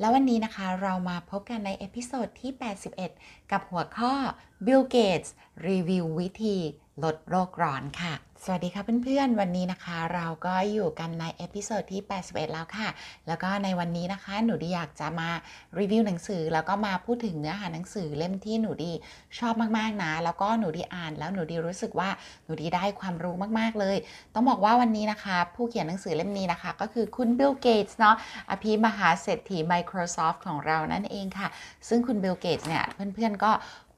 แล้ววันนี้นะคะเรามาพบกันใน episode ที่ 81 กับหัวข้อ Bill Gates รีวิววิธีลดโลกร้อนค่ะ สวัสดีค่ะเพื่อนๆ วันนี้นะคะเราก็อยู่กันใน episode ที่ 81 แล้วค่ะ แล้วก็ในวันนี้นะคะหนูดีอยากจะมารีวิวหนังสือ แล้วก็มาพูดถึงเนื้อหาหนังสือเล่มที่หนูดีชอบมากๆนะ แล้วก็หนูดีอ่านแล้วหนูดีรู้สึกว่าหนูดีได้ความรู้มากๆเลย ต้องบอกว่าวันนี้นะคะ ผู้เขียนหนังสือเล่มนี้นะคะ ก็คือคุณบิลเกตส์เนาะอภิมหาเศรษฐี Microsoft ของเรานั่นเองค่ะ ซึ่งคุณบิลเกตส์เนี่ยเพื่อนๆก็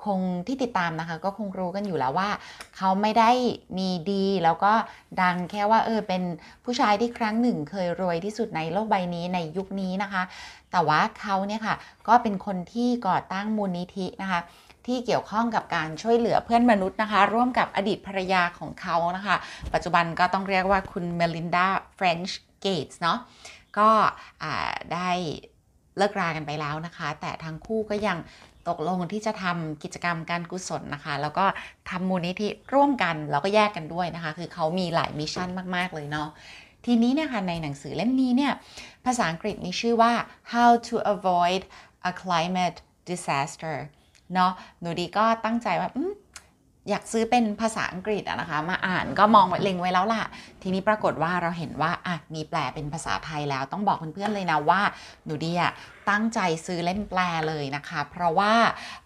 คงที่ติดตามนะคะ ก็คงรู้กันอยู่แล้วว่า เขาไม่ได้มีดี แล้วก็ดังแค่ว่าเออเป็นผู้ชายที่ครั้งหนึ่ง เคยรวยที่สุดในโลกใบนี้ในยุคนี้นะคะ แต่ว่าเขาเนี่ยค่ะก็เป็นคนที่ก่อตั้งมูลนิธินะคะที่เกี่ยวข้องกับการช่วยเหลือเพื่อนมนุษย์นะคะ ร่วมกับอดีตภรรยาของเขานะคะ ปัจจุบันก็ต้องเรียกว่าคุณเมลินดาเฟรนช์เกตส์เนาะก็ได้เลิกรากันไปแล้วนะคะ แต่ทั้งคู่ก็ยัง ตกลงที่จะทำกิจกรรมการกุศลนะคะ แล้วก็ทำมูลนิธิร่วมกันแล้วก็แยกกันด้วยนะคะ คือเขามีหลาย mission มาก ๆ เลยเนาะทีนี้เนี่ยค่ะในหนังสือเล่มนี้เนี่ยภาษาอังกฤษมีชื่อว่า how to avoid a climate disaster เนาะหนูดีก็ตั้งใจว่า อยากซื้อเป็นภาษาอังกฤษอะนะคะ มาอ่านก็มองไว้เล็งไว้แล้วล่ะ ทีนี้ปรากฏว่าเราเห็นว่าอะมีแปลเป็นภาษาไทยแล้วต้องบอกเพื่อนๆเลยนะว่า หนูดีอะตั้งใจซื้อเล่มแปลเลยนะคะ เพราะว่า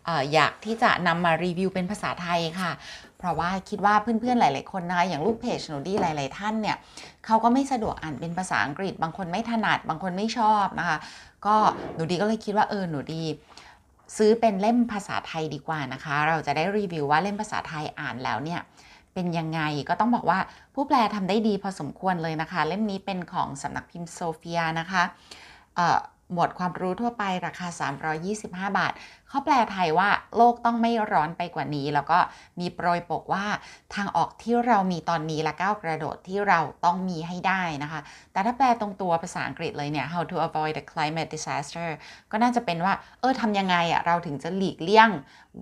อออยากที่จะนำมารีวิวเป็นภาษาไทยค่ะ เพราะว่าคิดว่าเพื่อนๆหลายๆคนนะคะอย่างลูกเพจหนูดีหลาย ๆ ท่านเนี่ยเขาก็ไม่สะดวกอ่านเป็นภาษาอังกฤษ บางคนไม่ถนัดบางคนไม่ชอบนะคะ ก็หนูดีก็เลยคิดว่าเออหนูดี ซื้อเป็นเล่มภาษาไทยดีกว่านะคะ เราจะได้รีวิวว่าเล่มภาษาไทยอ่านแล้วเนี่ยเป็นยังไงก็ต้องบอกว่าผู้แปลทำได้ดีพอสมควรเลยนะคะ เล่มนี้เป็นของสำนักพิมพ์โซเฟียนะคะ หมวดความรู้ทั่วไปราคา 325 บาท เขาแปลไทยว่าโลกต้องไม่ร้อนไปกว่านี้ แล้วก็มีโปรยปกว่าทางออกที่เรามีตอนนี้และก้าวกระโดดที่เราต้องมีให้ได้นะคะ แต่ถ้าแปลตรงตัวภาษาอังกฤษเลยเนี่ย how to avoid a climate disaster ก็น่าจะเป็นว่า เออทำยังไงอะเราถึงจะหลีกเลี่ยง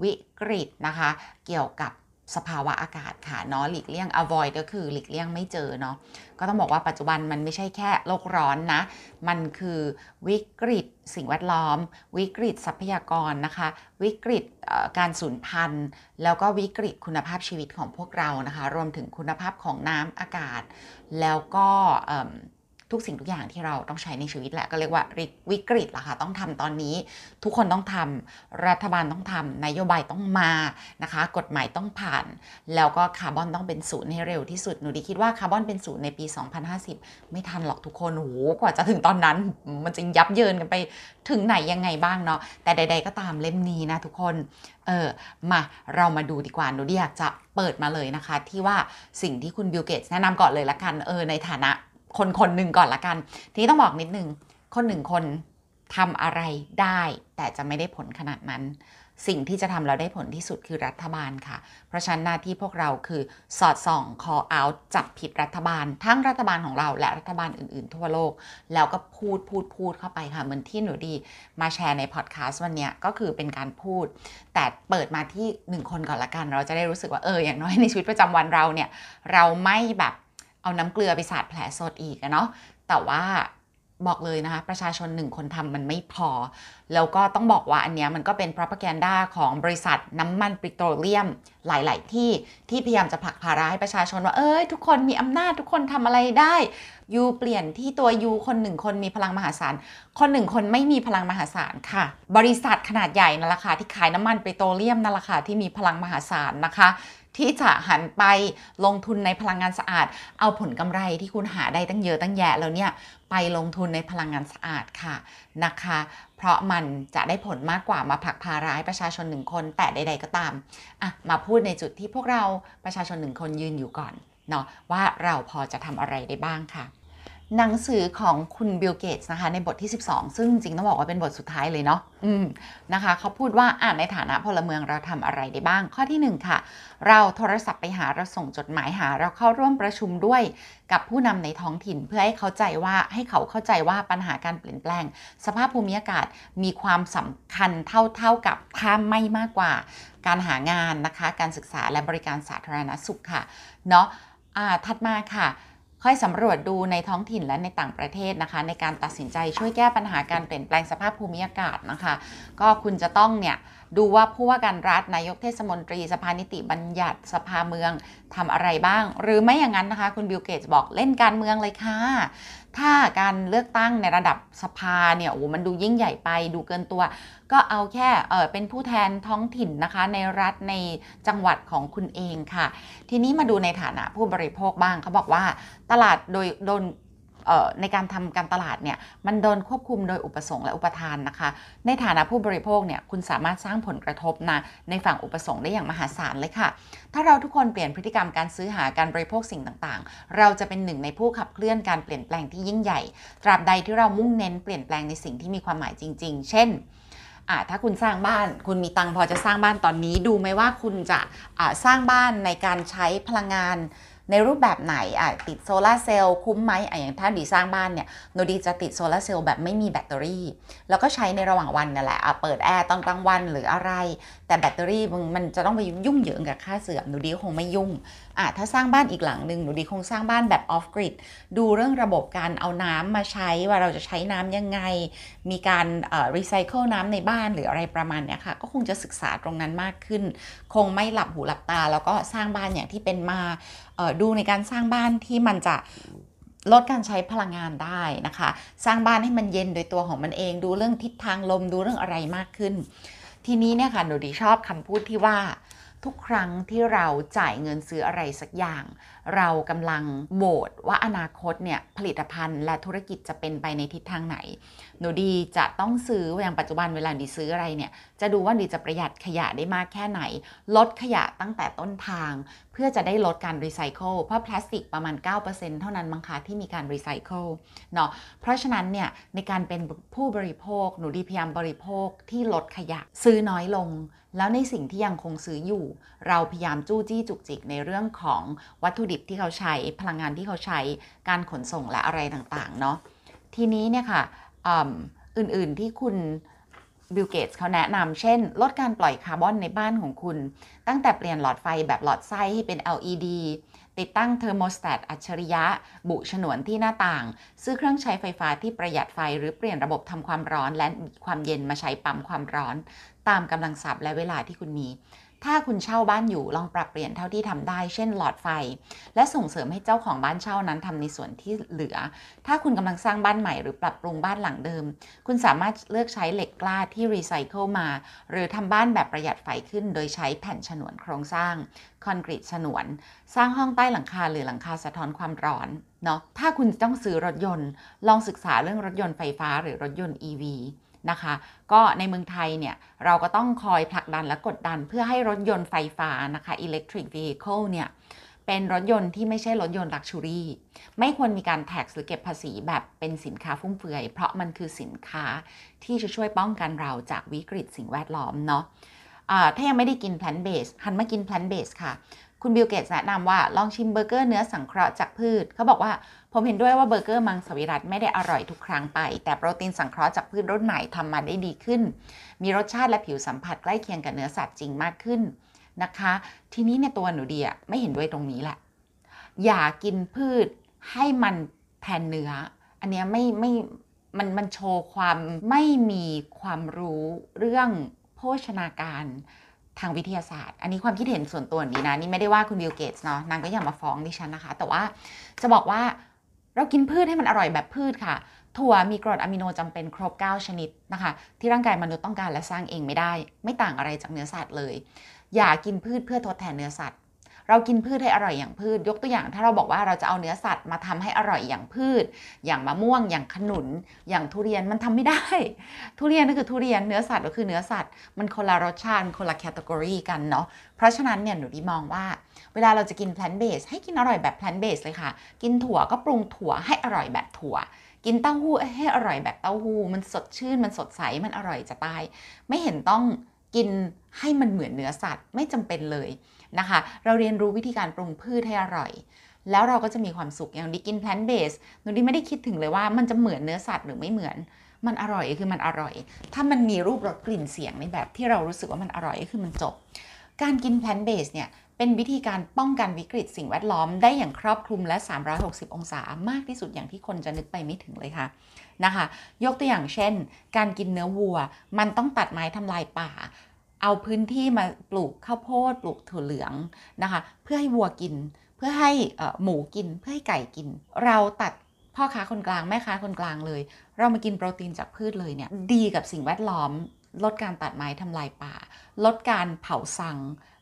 วิกฤตนะคะ เกี่ยวกับ สภาวะอากาศค่ะเนาะหลีกเลี่ยง avoid ก็คือหลีกเลี่ยงไม่เจอเนาะก็ต้องบอกว่าปัจจุบันมันไม่ใช่แค่โลกร้อนนะ มันคือวิกฤตสิ่งแวดล้อม วิกฤตทรัพยากรนะคะ วิกฤตการสูญพันธุ์ แล้วก็วิกฤตคุณภาพชีวิตของพวกเรานะคะ รวมถึงคุณภาพของน้ำอากาศ แล้วก็ ทุกสิ่งทุกอย่างที่เราต้องใช้ในชีวิตแหละก็เรียกว่าวิกฤตละค่ะต้องทำตอนนี้ ทุกคนต้องทำรัฐบาลต้องทำนโยบายต้องมานะคะ กฎหมายต้องผ่าน แล้วก็คาร์บอนต้องเป็นศูนย์ให้เร็วที่สุดหนูดีคิดว่าคาร์บอนเป็นศูนย์ในปี 2050 ไม่ทันหรอกทุกคนโหกว่าจะถึงตอนนั้น มันจะยับเยินกันไปถึงไหนยังไงบ้างเนาะแต่ใด ๆ ก็ตามเล่มนี้นะทุกคนเออมาเรามาดูดีกว่าหนูดีอยากจะเปิดมาเลยนะคะ ที่ว่าสิ่งที่คุณบิลเกตแนะนำก่อนเลยละกันเออในฐานะ คนคนหนึ่งก่อนละกัน ทีนี้ต้องบอกนิดนึง คนหนึ่งคนทำอะไรได้ แต่จะไม่ได้ผลขนาดนั้น สิ่งที่จะทำเราได้ผลที่สุดคือรัฐบาลค่ะ เพราะฉะนั้นหน้าที่พวกเราคือสอดส่อง call out จับผิดรัฐบาล ทั้งรัฐบาลของเราและรัฐบาลอื่นๆ ทั่วโลก แล้วก็พูดพูดพูดเข้าไปค่ะ เหมือนที่หนูดีมาแชร์ในพอดแคสต์วันนี้ก็คือเป็นการพูด แต่เปิดมาที่หนึ่งคนก่อนละกัน เราจะได้รู้สึกว่าเอออย่างน้อยในชีวิตประจำวันเราเนี่ยเราไม่แบบ เอาน้ำเกลือไปสาดแผลสดอีกอะเนาะแต่ว่าบอกเลยนะคะ ประชาชนหนึ่งคนทำมันไม่พอ แล้วก็ต้องบอกว่าอันเนี้ยมันก็เป็น propaganda ของบริษัทน้ำมันปิโตรเลียมหลาย ๆ ที่ที่พยายามจะผลักภาระให้ประชาชนว่า เอ้ย ทุกคนมีอำนาจทุกคนทำอะไรได้ยูเปลี่ยนที่ตัวยูคนหนึ่งคนมีพลังมหาศาล คนหนึ่งคนไม่มีพลังมหาศาลค่ะ บริษัทขนาดใหญ่นั่นแหละค่ะที่ขายน้ำมันปิโตรเลียมนั่นแหละค่ะที่มีพลังมหาศาลนะคะ ที่จะหันไปลงทุนในพลังงานสะอาด เอาผลกำไรที่คุณหาได้ตั้งเยอะตั้งแยะแล้วเนี่ยไปลงทุนในพลังงานสะอาดค่ะนะคะ เพราะมันจะได้ผลมากกว่ามาผลักภาร้ายประชาชนหนึ่งคนแต่ใด ๆก็ตามอะมาพูดในจุดที่พวกเราประชาชนหนึ่งคนยืนอยู่ก่อนเนาะว่าเราพอจะทำอะไรได้บ้างค่ะ หนังสือของคุณบิลเกตส์นะคะในบทที่ 12 ซึ่งจริงต้องบอกว่าเป็นบทสุดท้ายเลยเนาะอืมนะคะเขาพูดว่าอ่านในฐานะพลเมืองเราทำอะไรได้บ้าง ข้อที่ 1 ค่ะ เราโทรศัพท์ไปหาเราส่งจดหมายหา เราเข้าร่วมประชุมด้วยกับผู้นำในท้องถิ่นเพื่อให้เข้าใจว่าให้เขาเข้าใจว่าปัญหาการเปลี่ยนแปลง สภาพภูมิอากาศมีความสำคัญเท่าๆกับถ้าไม่มากกว่า การหางานนะคะ การศึกษาและบริการสาธารณสุขค่ะเนาะอ่าถัดมาค่ะ ค่อยสำรวจดูในท้องถิ่นและในต่างประเทศนะคะ ในการตัดสินใจช่วยแก้ปัญหาการเปลี่ยนแปลงสภาพภูมิอากาศนะคะ ก็คุณจะต้องเนี่ยดูว่าผู้ว่าการรัฐนายกเทศมนตรี สภานิติบัญญัติสภาเมือง ทำอะไรบ้าง หรือไม่อย่างนั้นนะคะ คุณบิลเกตบอกเล่นการเมืองเลยค่ะ ถ้าการเลือกตั้งในระดับสภาเนี่ยโอ้มันดูยิ่งใหญ่ไปดูเกินตัว ก็เอาแค่เออเป็นผู้แทนท้องถิ่นนะคะ ในรัฐในจังหวัดของคุณเองค่ะ ทีนี้มาดูในฐานะผู้บริโภคบ้างเขาบอกว่า ตลาดโดยโดน ในการทำการตลาดเนี่ยมันโดนควบคุมโดยอุปสงค์และอุปทานนะคะ ในฐานะผู้บริโภคเนี่ยคุณสามารถสร้างผลกระทบนะในฝั่งอุปสงค์ได้อย่างมหาศาลเลยค่ะ ถ้าเราทุกคนเปลี่ยนพฤติกรรมการซื้อหาการบริโภคสิ่งต่างๆ เราจะเป็นหนึ่งในผู้ขับเคลื่อนการเปลี่ยนแปลงที่ยิ่งใหญ่ ตราบใดที่เรามุ่งเน้นเปลี่ยนแปลงในสิ่งที่มีความหมายจริง ๆ เช่นอ่าถ้าคุณสร้างบ้านคุณมีตังค์พอจะสร้างบ้านตอนนี้ดูไหมว่าคุณจะอ่าสร้างบ้านในการใช้พลังงาน ในรูปแบบไหนอะติดโซลาร์เซลล์คุ้มไหมอะอย่างถ้าดีสร้างบ้านเนี่ยหนูดีจะติดโซลาร์เซลล์แบบไม่มีแบตเตอรี่ แล้วก็ใช้ในระหว่างวันนั่นแหละอะเปิดแอร์ตอนกลางวันหรืออะไร แต่แบตเตอรี่มันมันจะต้องไปยุ่งเหยิงกับค่าเสื่อมหนูดีคงไม่ยุ่งอะถ้าสร้างบ้านอีกหลังหนึ่งหนูดีคงสร้างบ้านแบบ off grid ดูเรื่องระบบการเอาน้ำมาใช้ว่าเราจะใช้น้ำยังไง มีการรีไซเคิลน้ำในบ้านหรืออะไรประมาณเนี้ยค่ะก็คงจะศึกษาตรงนั้นมากขึ้น คงไม่หลับหูหลับตา แล้วก็สร้างบ้านอย่างที่เป็นมาดูในการสร้างบ้านที่มันจะลดการใช้พลังงานได้นะคะ สร้างบ้านให้มันเย็นโดยตัวของมันเอง ดูเรื่องทิศทางลมดูเรื่องอะไรมากขึ้น ทีนี้เนี่ยค่ะหนูดีชอบคำพูดที่ว่าทุกครั้งที่เราจ่ายเงินซื้ออะไรสักอย่าง เรากำลังโหวตว่าอนาคตเนี่ยผลิตภัณฑ์และธุรกิจจะเป็นไปในทิศทางไหน หนูดีจะต้องซื้ออย่างปัจจุบันเวลาดีซื้ออะไรเนี่ยจะดูว่าดีจะประหยัดขยะได้มากแค่ไหน ลดขยะตั้งแต่ต้นทางเพื่อจะได้ลดการรีไซเคิลเพราะพลาสติกประมาณ 9%เท่านั้นมั้งคะที่มีการรีไซเคิลเนาะเพราะฉะนั้นเนี่ยในการเป็นผู้บริโภค หนูดีพยายามบริโภคที่ลดขยะซื้อน้อยลง แล้วในสิ่งที่ยังคงซื้ออยู่ เราพยายามจู้จี้จุกจิกในเรื่องของวัตถุดิบที่เขาใช้พลังงานที่เขาใช้การขนส่งและอะไรต่างๆเนาะทีนี้เนี่ยค่ะอืมอื่นๆที่คุณ บิลเกตส์เขาแนะนำเช่น ลดการปล่อยคาร์บอนในบ้านของคุณ ตั้งแต่เปลี่ยนหลอดไฟแบบหลอดไส้ให้เป็น LED ติดตั้งเทอร์โมสแตตอัจฉริยะ บุฉนวนที่หน้าต่าง ซื้อเครื่องใช้ไฟฟ้าที่ประหยัดไฟหรือเปลี่ยนระบบทำความร้อนและความเย็นมาใช้ปั๊มความร้อน ตามกำลังทรัพย์และเวลาที่คุณมี ถ้าคุณเช่าบ้านอยู่ลองปรับเปลี่ยนเท่าที่ทำได้ เช่นหลอดไฟ และส่งเสริมให้เจ้าของบ้านเช่านั้นทำในส่วนที่เหลือ ถ้าคุณกำลังสร้างบ้านใหม่หรือปรับปรุงบ้านหลังเดิม คุณสามารถเลือกใช้เหล็กกล้าที่รีไซเคิลมา หรือทำบ้านแบบประหยัดไฟขึ้น โดยใช้แผ่นฉนวนโครงสร้าง คอนกรีตฉนวน สร้างห้องใต้หลังคาหรือหลังคาสะท้อนความร้อนเนาะถ้าคุณต้องซื้อรถยนต์ ลองศึกษาเรื่องรถยนต์ไฟฟ้าหรือรถยนต์ EV นะคะ ก็ในเมืองไทยเนี่ยเราก็ต้องคอยผลักดันและกดดันเพื่อให้รถยนต์ไฟฟ้านะคะ electric vehicle เนี่ยเป็นรถยนต์ที่ไม่ใช่รถยนต์ luxury ไม่ควรมีการ tax หรือเก็บภาษีแบบเป็นสินค้าฟุ่มเฟือย เพราะมันคือสินค้าที่จะช่วยป้องกันเราจากวิกฤตสิ่งแวดล้อมเนาะ ถ้ายังไม่ได้กิน plant based หันมากิน plant based ค่ะ คุณบิลเกตแนะนำว่าลองชิมเบอร์เกอร์เนื้อสังเคราะห์จากพืช เขาบอกว่า ผมเห็นด้วยว่าเบอร์เกอร์มังสวิรัตไม่ได้อร่อยทุกครั้งไป แต่โปรตีนสังเคราะห์จากพืชรุ่นใหม่ทำมาได้ดีขึ้น มีรสชาติและผิวสัมผัสใกล้เคียงกับเนื้อสัตว์จริงมากขึ้นนะคะ ทีนี้เนี่ยตัวหนูดีอะไม่เห็นด้วยตรงนี้แหละ อย่ากินพืชให้มันแทนเนื้อ อันนี้ไม่ไม่มันมันโชว์ความไม่มีความรู้เรื่องโภชนาการทางวิทยาศาสตร์ อันนี้ความคิดเห็นส่วนตัวนี้นะ นี่ไม่ได้ว่าคุณบิลเกตส์เนาะ นางก็อย่ามาฟ้องดิฉันนะคะ แต่ว่าจะบอกว่า เรากินพืชให้มันอร่อยแบบพืชค่ะ ถั่วมีกรดอะมิโนจำเป็นครบ 9 ชนิดนะคะ ที่ร่างกายมนุษย์ต้องการและสร้างเองไม่ได้ ไม่ต่างอะไรจากเนื้อสัตว์เลย อย่ากินพืชเพื่อทดแทนเนื้อสัตว์ เรากินพืชให้อร่อยอย่างพืช ยกตัวอย่างถ้าเราบอกว่าเราจะเอาเนื้อสัตว์มาทำให้อร่อยอย่างพืช อย่างมะม่วง อย่างขนุน อย่างทุเรียนมันทำไม่ได้ ทุเรียนก็คือทุเรียนเนื้อสัตว์ก็คือเนื้อสัตว์มันคนละรสชาติคนละแคตตากรีกันเนาะเพราะฉะนั้นเนี่ยหนูดีมองว่า เวลาเราจะกิน plant based ให้กินอร่อยแบบ plant based เลยค่ะ กินถั่วก็ปรุงถั่วให้อร่อยแบบถั่วกินเต้าหู้ให้อร่อยแบบเต้าหู้มันสดชื่นมันสดใสมันอร่อยจะตาย ไม่เห็นต้องกินให้มันเหมือนเนื้อสัตว์ไม่จำเป็นเลย นะคะ เราเรียนรู้วิธีการปรุงพืชให้อร่อย แล้วเราก็จะมีความสุขอย่างดีกิน plant based หนูดีไม่ได้คิดถึงเลยว่ามันจะเหมือนเนื้อสัตว์หรือไม่เหมือนมันอร่อยคือมันอร่อย ถ้ามันมีรูปรสกลิ่นเสียงในแบบที่เรารู้สึกว่ามันอร่อยก็คือมันจบ การกิน plant based เนี่ยเป็นวิธีการป้องกันวิกฤตสิ่งแวดล้อมได้อย่างครอบคลุมและ 360 องศามากที่สุดอย่างที่คนจะนึกไปไม่ถึงเลยค่ะนะคะ ยกตัวอย่างเช่น การกินเนื้อวัว มันต้องตัดไม้ทำลายป่า เอาพื้นที่มาปลูกข้าวโพดปลูกถั่วเหลืองนะคะ เพื่อให้วัวกิน เพื่อให้หมูกิน เพื่อให้ไก่กิน เราตัดพ่อค้าคนกลางแม่ค้าคนกลางเลย เรามากินโปรตีนจากพืชเลยเนี่ยดีกับสิ่งแวดล้อม ลดการตัดไม้ทำลายป่า ลดการเผาสัง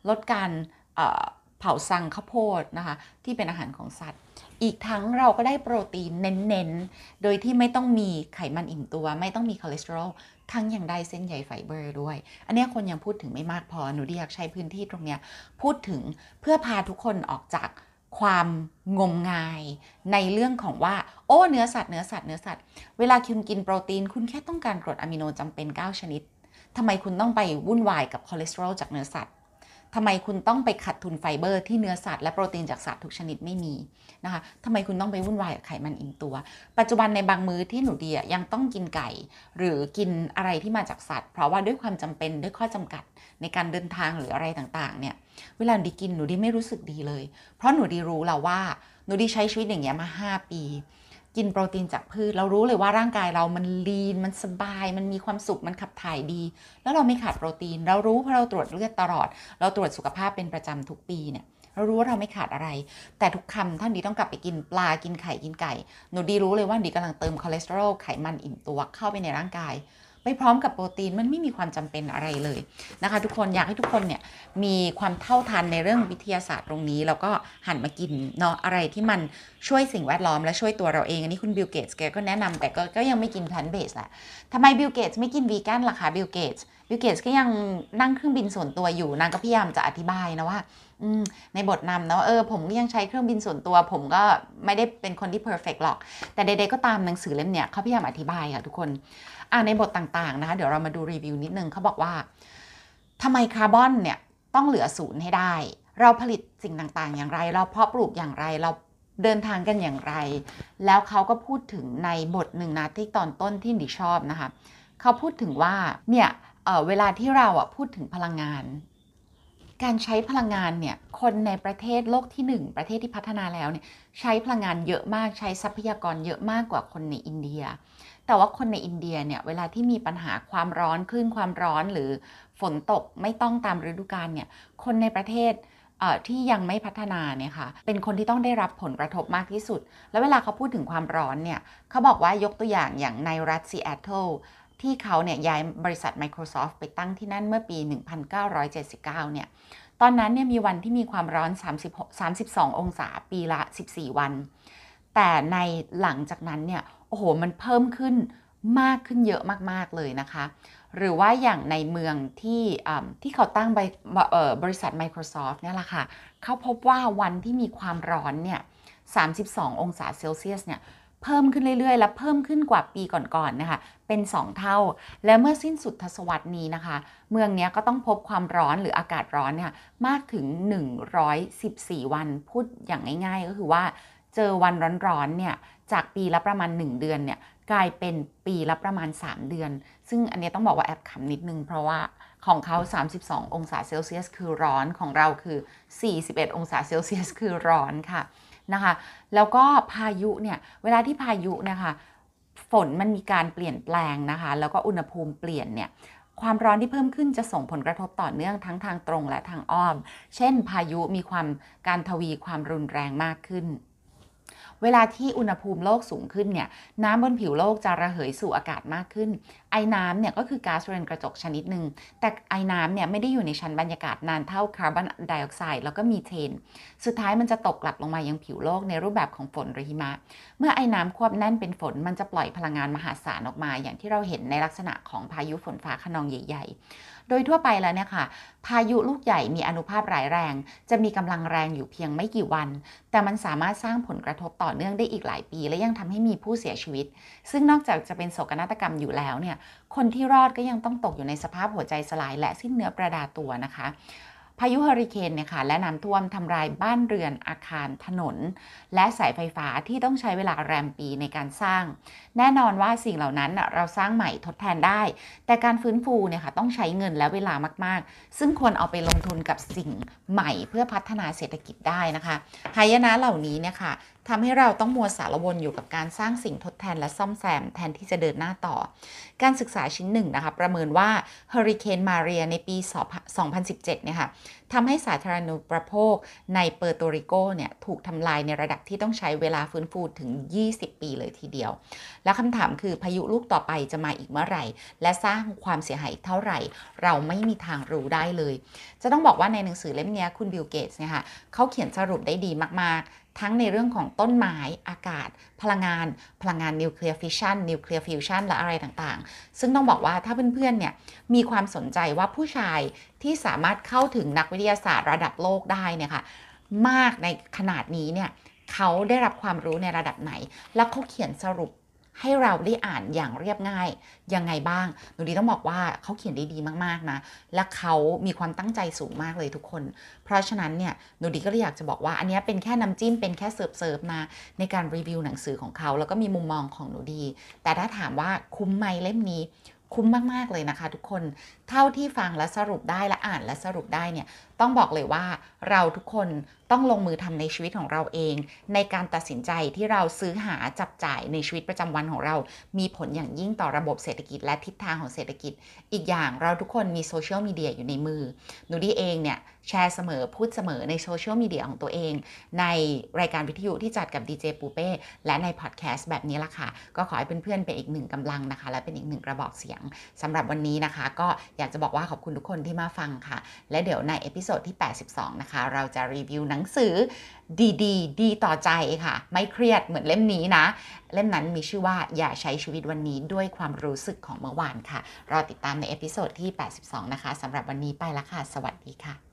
ลดการเอ่อเผาสังข้าวโพดนะคะที่เป็นอาหารของสัตว์ อีกทั้งเราก็ได้โปรตีนเน้นๆ โดยที่ไม่ต้องมีไขมันอิ่มตัว ไม่ต้องมีคอเลสเตอรอล ทั้งยังได้เส้นใยไฟเบอร์ด้วย อันนี้คนยังพูดถึงไม่มากพอหนูอยากใช้พื้นที่ตรงนี้พูดถึงเพื่อพาทุกคนออกจากความงมงายในเรื่องของว่า โอ้เนื้อสัตว์เนื้อสัตว์เนื้อสัตว์เวลาคุณกินโปรตีน คุณแค่ต้องการกรดอะมิโนจำเป็น 9 ชนิดทำไมคุณต้องไปวุ่นวายกับคอเลสเตอรอลจากเนื้อสัตว์ ทำไมคุณต้องไปขาดทุนไฟเบอร์ที่เนื้อสัตว์และโปรตีนจากสัตว์ทุกชนิดไม่มีนะคะทำไมคุณต้องไปวุ่นวายกับไขมันอิ่มตัว ปัจจุบันในบางมื้อที่หนูดียังต้องกินไก่ หรือกินอะไรที่มาจากสัตว์ เพราะว่าด้วยความจำเป็นด้วยข้อจำกัดในการเดินทางหรืออะไรต่างๆเนี่ย เวลาหนูดีกินหนูดีไม่รู้สึกดีเลย เพราะหนูดีรู้แล้วว่าหนูดีใช้ชีวิตอย่างเงี้ยมา 5 ปี กินโปรตีนจากพืช เรารู้เลยว่าร่างกายเรามัน lean มันสบาย มันมีความสุข มันขับถ่ายดี แล้วเราไม่ขาดโปรตีน เรารู้เพราะเราตรวจเลือดตลอด เราตรวจสุขภาพเป็นประจำทุกปีเนี่ย เรารู้ว่าเราไม่ขาดอะไร แต่ทุกคำที่หนูดีต้องกลับไปกินปลา กินไข่ กินไก่ หนูดีรู้เลยว่าดีกำลังเติมคอเลสเตอรอล ไขมันอิ่มตัวเข้าไปในร่างกาย ไปพร้อมกับโปรตีนมันไม่มีความจำเป็นอะไรเลยนะคะ ทุกคนอยากให้ทุกคนเนี่ยมีความเท่าทันในเรื่องวิทยาศาสตร์ตรงนี้ แล้วก็หันมากินเนาะอะไรที่มันช่วยสิ่งแวดล้อมและช่วยตัวเราเอง อันนี้คุณบิลเกตส์แกก็แนะนำแต่ก็ก็ยังไม่กิน plant based แหละทำไมบิลเกตส์ไม่กินวีแกนล่ะคะบิลเกตส์บิลเกตส์ก็ยังนั่งเครื่องบินส่วนตัวอยู่นางก็พยายามจะอธิบายนะว่า ในบทนำเนาะเออผมก็ยังใช้เครื่องบินส่วนตัว ผมก็ไม่ได้เป็นคนที่ perfect หรอก แต่ใดๆก็ตามหนังสือเล่มเนี้ยเขาพยายามอธิบายค่ะทุกคนอ่าในบทต่างๆนะคะเดี๋ยวเรามาดูรีวิวนิดนึงเขาบอกว่าทำไมคาร์บอนเนี่ยต้องเหลือศูนย์ให้ได้ เราผลิตสิ่งต่างๆ อย่างไร เราเพาะปลูกอย่างไรเราเดินทางกันอย่างไร แล้วเขาก็พูดถึงในบทหนึ่งนะที่ตอนต้นที่ดิชอบนะคะเขาพูดถึงว่าเนี่ยเเวลาที่เราอะพูดถึงพลังงาน การใช้พลังงานเนี่ยคนในประเทศโลกที่ 1 ประเทศที่พัฒนาแล้วเนี่ยใช้พลังงานเยอะมากใช้ทรัพยากรเยอะมากกว่าคนในอินเดีย แต่ว่าคนในอินเดียเนี่ยเวลาที่มีปัญหาความร้อนคลื่นความร้อนหรือฝนตกไม่ต้องตามฤดูกาลเนี่ยคนในประเทศเอ่อที่ยังไม่พัฒนาเนี่ยค่ะเป็นคนที่ต้องได้รับผลกระทบมากที่สุด แล้วเวลาเขาพูดถึงความร้อนเนี่ยเขาบอกว่ายกตัวอย่างอย่างในรัฐซีแอตเทิล ที่เขาเนี่ยย้ายบริษัท Microsoft ไปตั้งที่นั่นเมื่อปี 1979 เนี่ย ตอนนั้นเนี่ยมีวันที่มีความร้อน 36 32 องศาปีละ 14 วัน แต่ในหลังจากนั้นเนี่ย โอ้โห มันเพิ่มขึ้นมากขึ้นเยอะมาก ๆ เลยนะคะ หรือว่าอย่างในเมืองที่ที่เขาตั้งบริเอ่อบริษัท Microsoft เนี่ยแหละค่ะ เขาพบว่าวันที่มีความร้อนเนี่ย 32 องศาเซลเซียสเนี่ย เพิ่มขึ้นเรื่อยๆ และเพิ่มขึ้นกว่าปีก่อนๆนะคะ เป็น 2 เท่า และเมื่อสิ้นสุดทศวรรษนี้นะคะ เมืองนี้ก็ต้องพบความร้อนหรืออากาศร้อนเนี่ยมากถึง 114 วันพูดอย่างง่าย ๆ ก็คือว่าเจอวันร้อนๆเนี่ยจากปีละประมาณ 1 เดือนเนี่ยกลายเป็นปีละประมาณ 3 เดือน ซึ่งอันนี้ต้องบอกว่าแอบขำนิดนึง เพราะว่าของเขา 32 องศาเซลเซียส คือร้อนของเราคือ 41 องศาเซลเซียส คือร้อนค่ะ นะคะ แล้วก็พายุเนี่ยเวลาที่พายุนะคะฝนมันมีการเปลี่ยนแปลงนะคะ แล้วก็อุณหภูมิเปลี่ยนเนี่ยความร้อนที่เพิ่มขึ้นจะส่งผลกระทบต่อเนื่องทั้งทางตรงและทางอ้อม เช่น พายุมีความการทวีความรุนแรงมากขึ้น เวลาที่อุณหภูมิโลกสูงขึ้นเนี่ยน้ำบนผิวโลกจะระเหยสู่อากาศมากขึ้น ไอ้น้ำเนี่ยก็คือก๊าซเรือนกระจกชนิดหนึ่งแต่ไอ้น้ำเนี่ยไม่ได้อยู่ในชั้นบรรยากาศนานเท่าคาร์บอนไดออกไซด์แล้วก็มีเทน สุดท้ายมันจะตกกลับลงมายังผิวโลกในรูปแบบของฝนหรือหิมะ เมื่อไอ้น้ำควบแน่นเป็นฝนมันจะปล่อยพลังงานมหาศาลออกมา อย่างที่เราเห็นในลักษณะของพายุฝนฟ้าขนองใหญ่ ๆ โดยทั่วไปแล้วเนี่ยค่ะ พายุลูกใหญ่มีอนุภาพร้ายแรง จะมีกำลังแรงอยู่เพียงไม่กี่วัน แต่มันสามารถสร้างผลกระทบต่อเนื่องได้อีกหลายปี และยังทำให้มีผู้เสียชีวิต ซึ่งนอกจากจะเป็นโศกนาฏกรรมอยู่แล้วเนี่ยคนที่รอดก็ยังต้องตกอยู่ในสภาพหัวใจสลายและสิ้นเนื้อประดาตัวนะคะ พายุเฮอริเคนเนี่ยค่ะและน้ำท่วมทำลายบ้านเรือนอาคารถนน และสายไฟฟ้าที่ต้องใช้เวลาแรมปีในการสร้าง แน่นอนว่าสิ่งเหล่านั้นเราสร้างใหม่ทดแทนได้ แต่การฟื้นฟูเนี่ยค่ะต้องใช้เงินและเวลามากๆ ซึ่งควรเอาไปลงทุนกับสิ่งใหม่เพื่อพัฒนาเศรษฐกิจได้นะคะหายนะเหล่านี้เนี่ยค่ะ ทำให้เราต้องมัวสารวนอยู่กับการสร้างสิ่งทดแทนและซ่อมแซมแทนที่จะเดินหน้าต่อ การศึกษาชิ้นหนึ่งนะคะประเมินว่าเฮอริเคนมาเรียในปี 2017เนี่ยค่ะ ทำให้สาธารณูปโภคในเปอร์โตริโกเนี่ยถูกทำลายในระดับที่ต้องใช้เวลาฟื้นฟูถึง 20 ปีเลยทีเดียว และคำถามคือพายุลูกต่อไปจะมาอีกเมื่อไหร่ และสร้างความเสียหายอีกเท่าไหร่ เราไม่มีทางรู้ได้เลย จะต้องบอกว่าในหนังสือเล่มนี้คุณบิลเกตส์เนี่ยค่ะเขาเขียนสรุปได้ดีมากๆทั้งในเรื่องของต้นไม้อากาศ พลังงาน พลังงานนิวเคลียร์ฟิชชันนิวเคลียร์ฟิวชันและอะไรต่างๆ ซึ่งต้องบอกว่าถ้าเพื่อนๆเนี่ยมีความสนใจว่าผู้ชาย ที่สามารถเข้าถึงนักวิทยาศาสตร์ระดับโลกได้เนี่ยค่ะมากในขนาดนี้เนี่ยเขาได้รับความรู้ในระดับไหน แล้วเขาเขียนสรุปให้เราได้อ่านอย่างเรียบง่ายยังไงบ้างหนูดีต้องบอกว่าเขาเขียนได้ดีมากๆนะ และเขามีความตั้งใจสูงมากเลยทุกคน เพราะฉะนั้นเนี่ยหนูดีก็เลยอยากจะบอกว่า อันนี้เป็นแค่น้ำจิ้มเป็นแค่เสิร์ฟๆนะในการรีวิวหนังสือของเขา แล้วก็มีมุมมองของหนูดี แต่ถ้าถามว่าคุ้มไหมเล่มนี้คุ้มมาก ๆ เลยนะคะทุกคน เท่าที่ฟังและสรุปได้และอ่านและสรุปได้เนี่ยต้องบอกเลยว่าเราทุกคนต้องลงมือทำในชีวิตของเราเอง ในการตัดสินใจที่เราซื้อหาจับจ่ายในชีวิตประจำวันของเรา มีผลอย่างยิ่งต่อระบบเศรษฐกิจและทิศทางของเศรษฐกิจ อีกอย่างเราทุกคนมีโซเชียลมีเดียอยู่ในมือหนูดีเองเนี่ยแชร์เสมอพูดเสมอในโซเชียลมีเดียของตัวเอง ในรายการวิทยุที่จัดกับดีเจปูเป้และในพอดแคสต์แบบนี้ละค่ะ ก็ขอให้เพื่อนๆเป็นอีกหนึ่งกำลังนะคะ และเป็นอีกหนึ่งกระบอกเสียงสำหรับวันนี้นะคะ ก็อยากจะบอกว่าขอบคุณทุกคนที่มาฟังค่ะ และเดี๋ยวใน episode ที่ 82 นะคะ เราจะรีวิวหนังสือดีดีดีต่อใจค่ะ ไม่เครียดเหมือนเล่มนี้นะ เล่มนั้นมีชื่อว่าอย่าใช้ชีวิตวันนี้ด้วยความรู้สึกของเมื่อวานค่ะ รอติดตามใน episode ที่ 82 นะคะสำหรับวันนี้ไปละค่ะ สวัสดีค่ะ